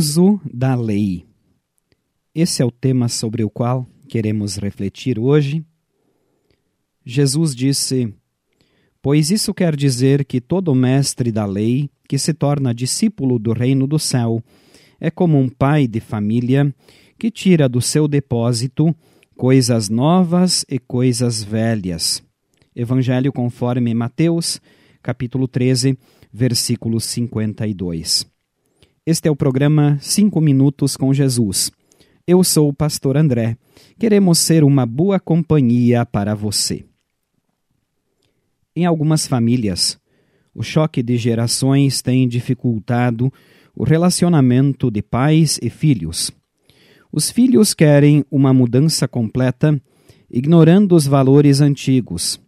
Uso da lei. Esse é o tema sobre o qual queremos refletir hoje. Jesus disse: Pois isso quer dizer que todo mestre da lei que se torna discípulo do reino do céu é como um pai de família que tira do seu depósito coisas novas e coisas velhas. Evangelho conforme Mateus, capítulo 13, versículo 52. Este é o programa 5 Minutos com Jesus. Eu sou o pastor André. Queremos ser uma boa companhia para você. Em algumas famílias, o choque de gerações tem dificultado o relacionamento de pais e filhos. Os filhos querem uma mudança completa, ignorando os valores antigos.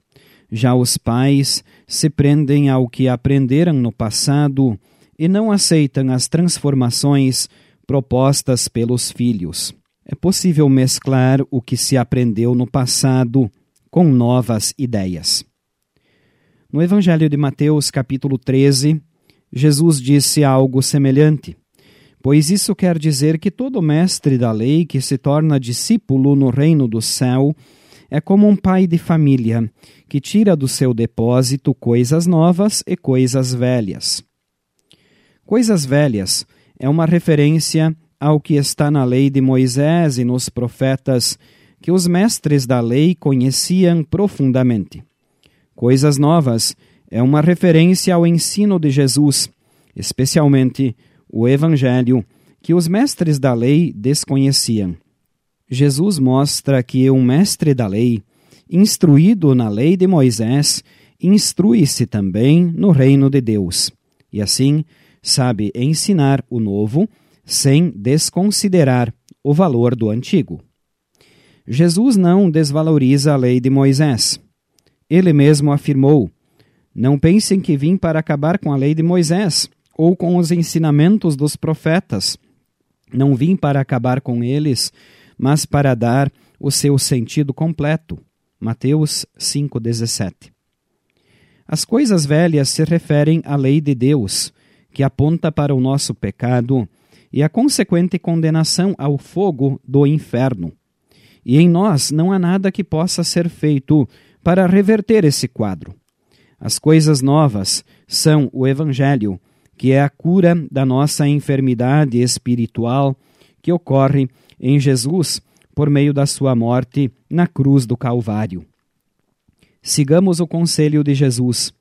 Já os pais se prendem ao que aprenderam no passado e não aceitam as transformações propostas pelos filhos. É possível mesclar o que se aprendeu no passado com novas ideias. No Evangelho de Mateus, capítulo 13, Jesus disse algo semelhante. Pois isso quer dizer que todo mestre da lei que se torna discípulo no reino do céu é como um pai de família que tira do seu depósito coisas novas e coisas velhas. Coisas velhas é uma referência ao que está na lei de Moisés e nos profetas, que os mestres da lei conheciam profundamente. Coisas novas é uma referência ao ensino de Jesus, especialmente o Evangelho, que os mestres da lei desconheciam. Jesus mostra que um mestre da lei, instruído na lei de Moisés, instrui-se também no reino de Deus. E assim, sabe ensinar o novo sem desconsiderar o valor do antigo. Jesus não desvaloriza a lei de Moisés. Ele mesmo afirmou: Não pensem que vim para acabar com a lei de Moisés ou com os ensinamentos dos profetas. Não vim para acabar com eles, mas para dar o seu sentido completo. Mateus 5,17. As coisas velhas se referem à lei de Deus, que aponta para o nosso pecado e a consequente condenação ao fogo do inferno. E em nós não há nada que possa ser feito para reverter esse quadro. As coisas novas são o Evangelho, que é a cura da nossa enfermidade espiritual que ocorre em Jesus por meio da sua morte na cruz do Calvário. Sigamos o conselho de Jesus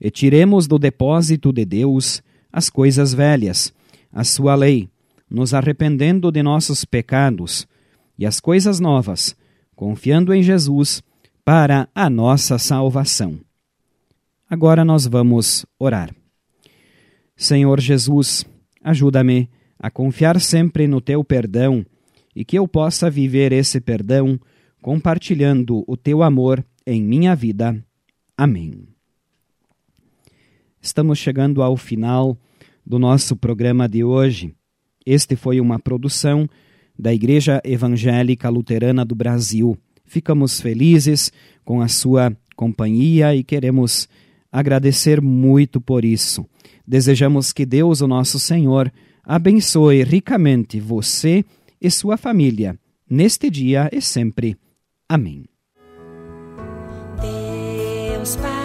e tiremos do depósito de Deus as coisas velhas, a sua lei, nos arrependendo de nossos pecados, e as coisas novas, confiando em Jesus para a nossa salvação. Agora nós vamos orar. Senhor Jesus, ajuda-me a confiar sempre no teu perdão e que eu possa viver esse perdão compartilhando o teu amor em minha vida. Amém. Estamos chegando ao final do nosso programa de hoje. Este foi uma produção da Igreja Evangélica Luterana do Brasil. Ficamos felizes com a sua companhia e queremos agradecer muito por isso. Desejamos que Deus, o nosso Senhor, abençoe ricamente você e sua família, neste dia e sempre. Amém. Deus Pai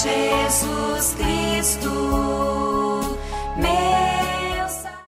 Jesus Cristo, meu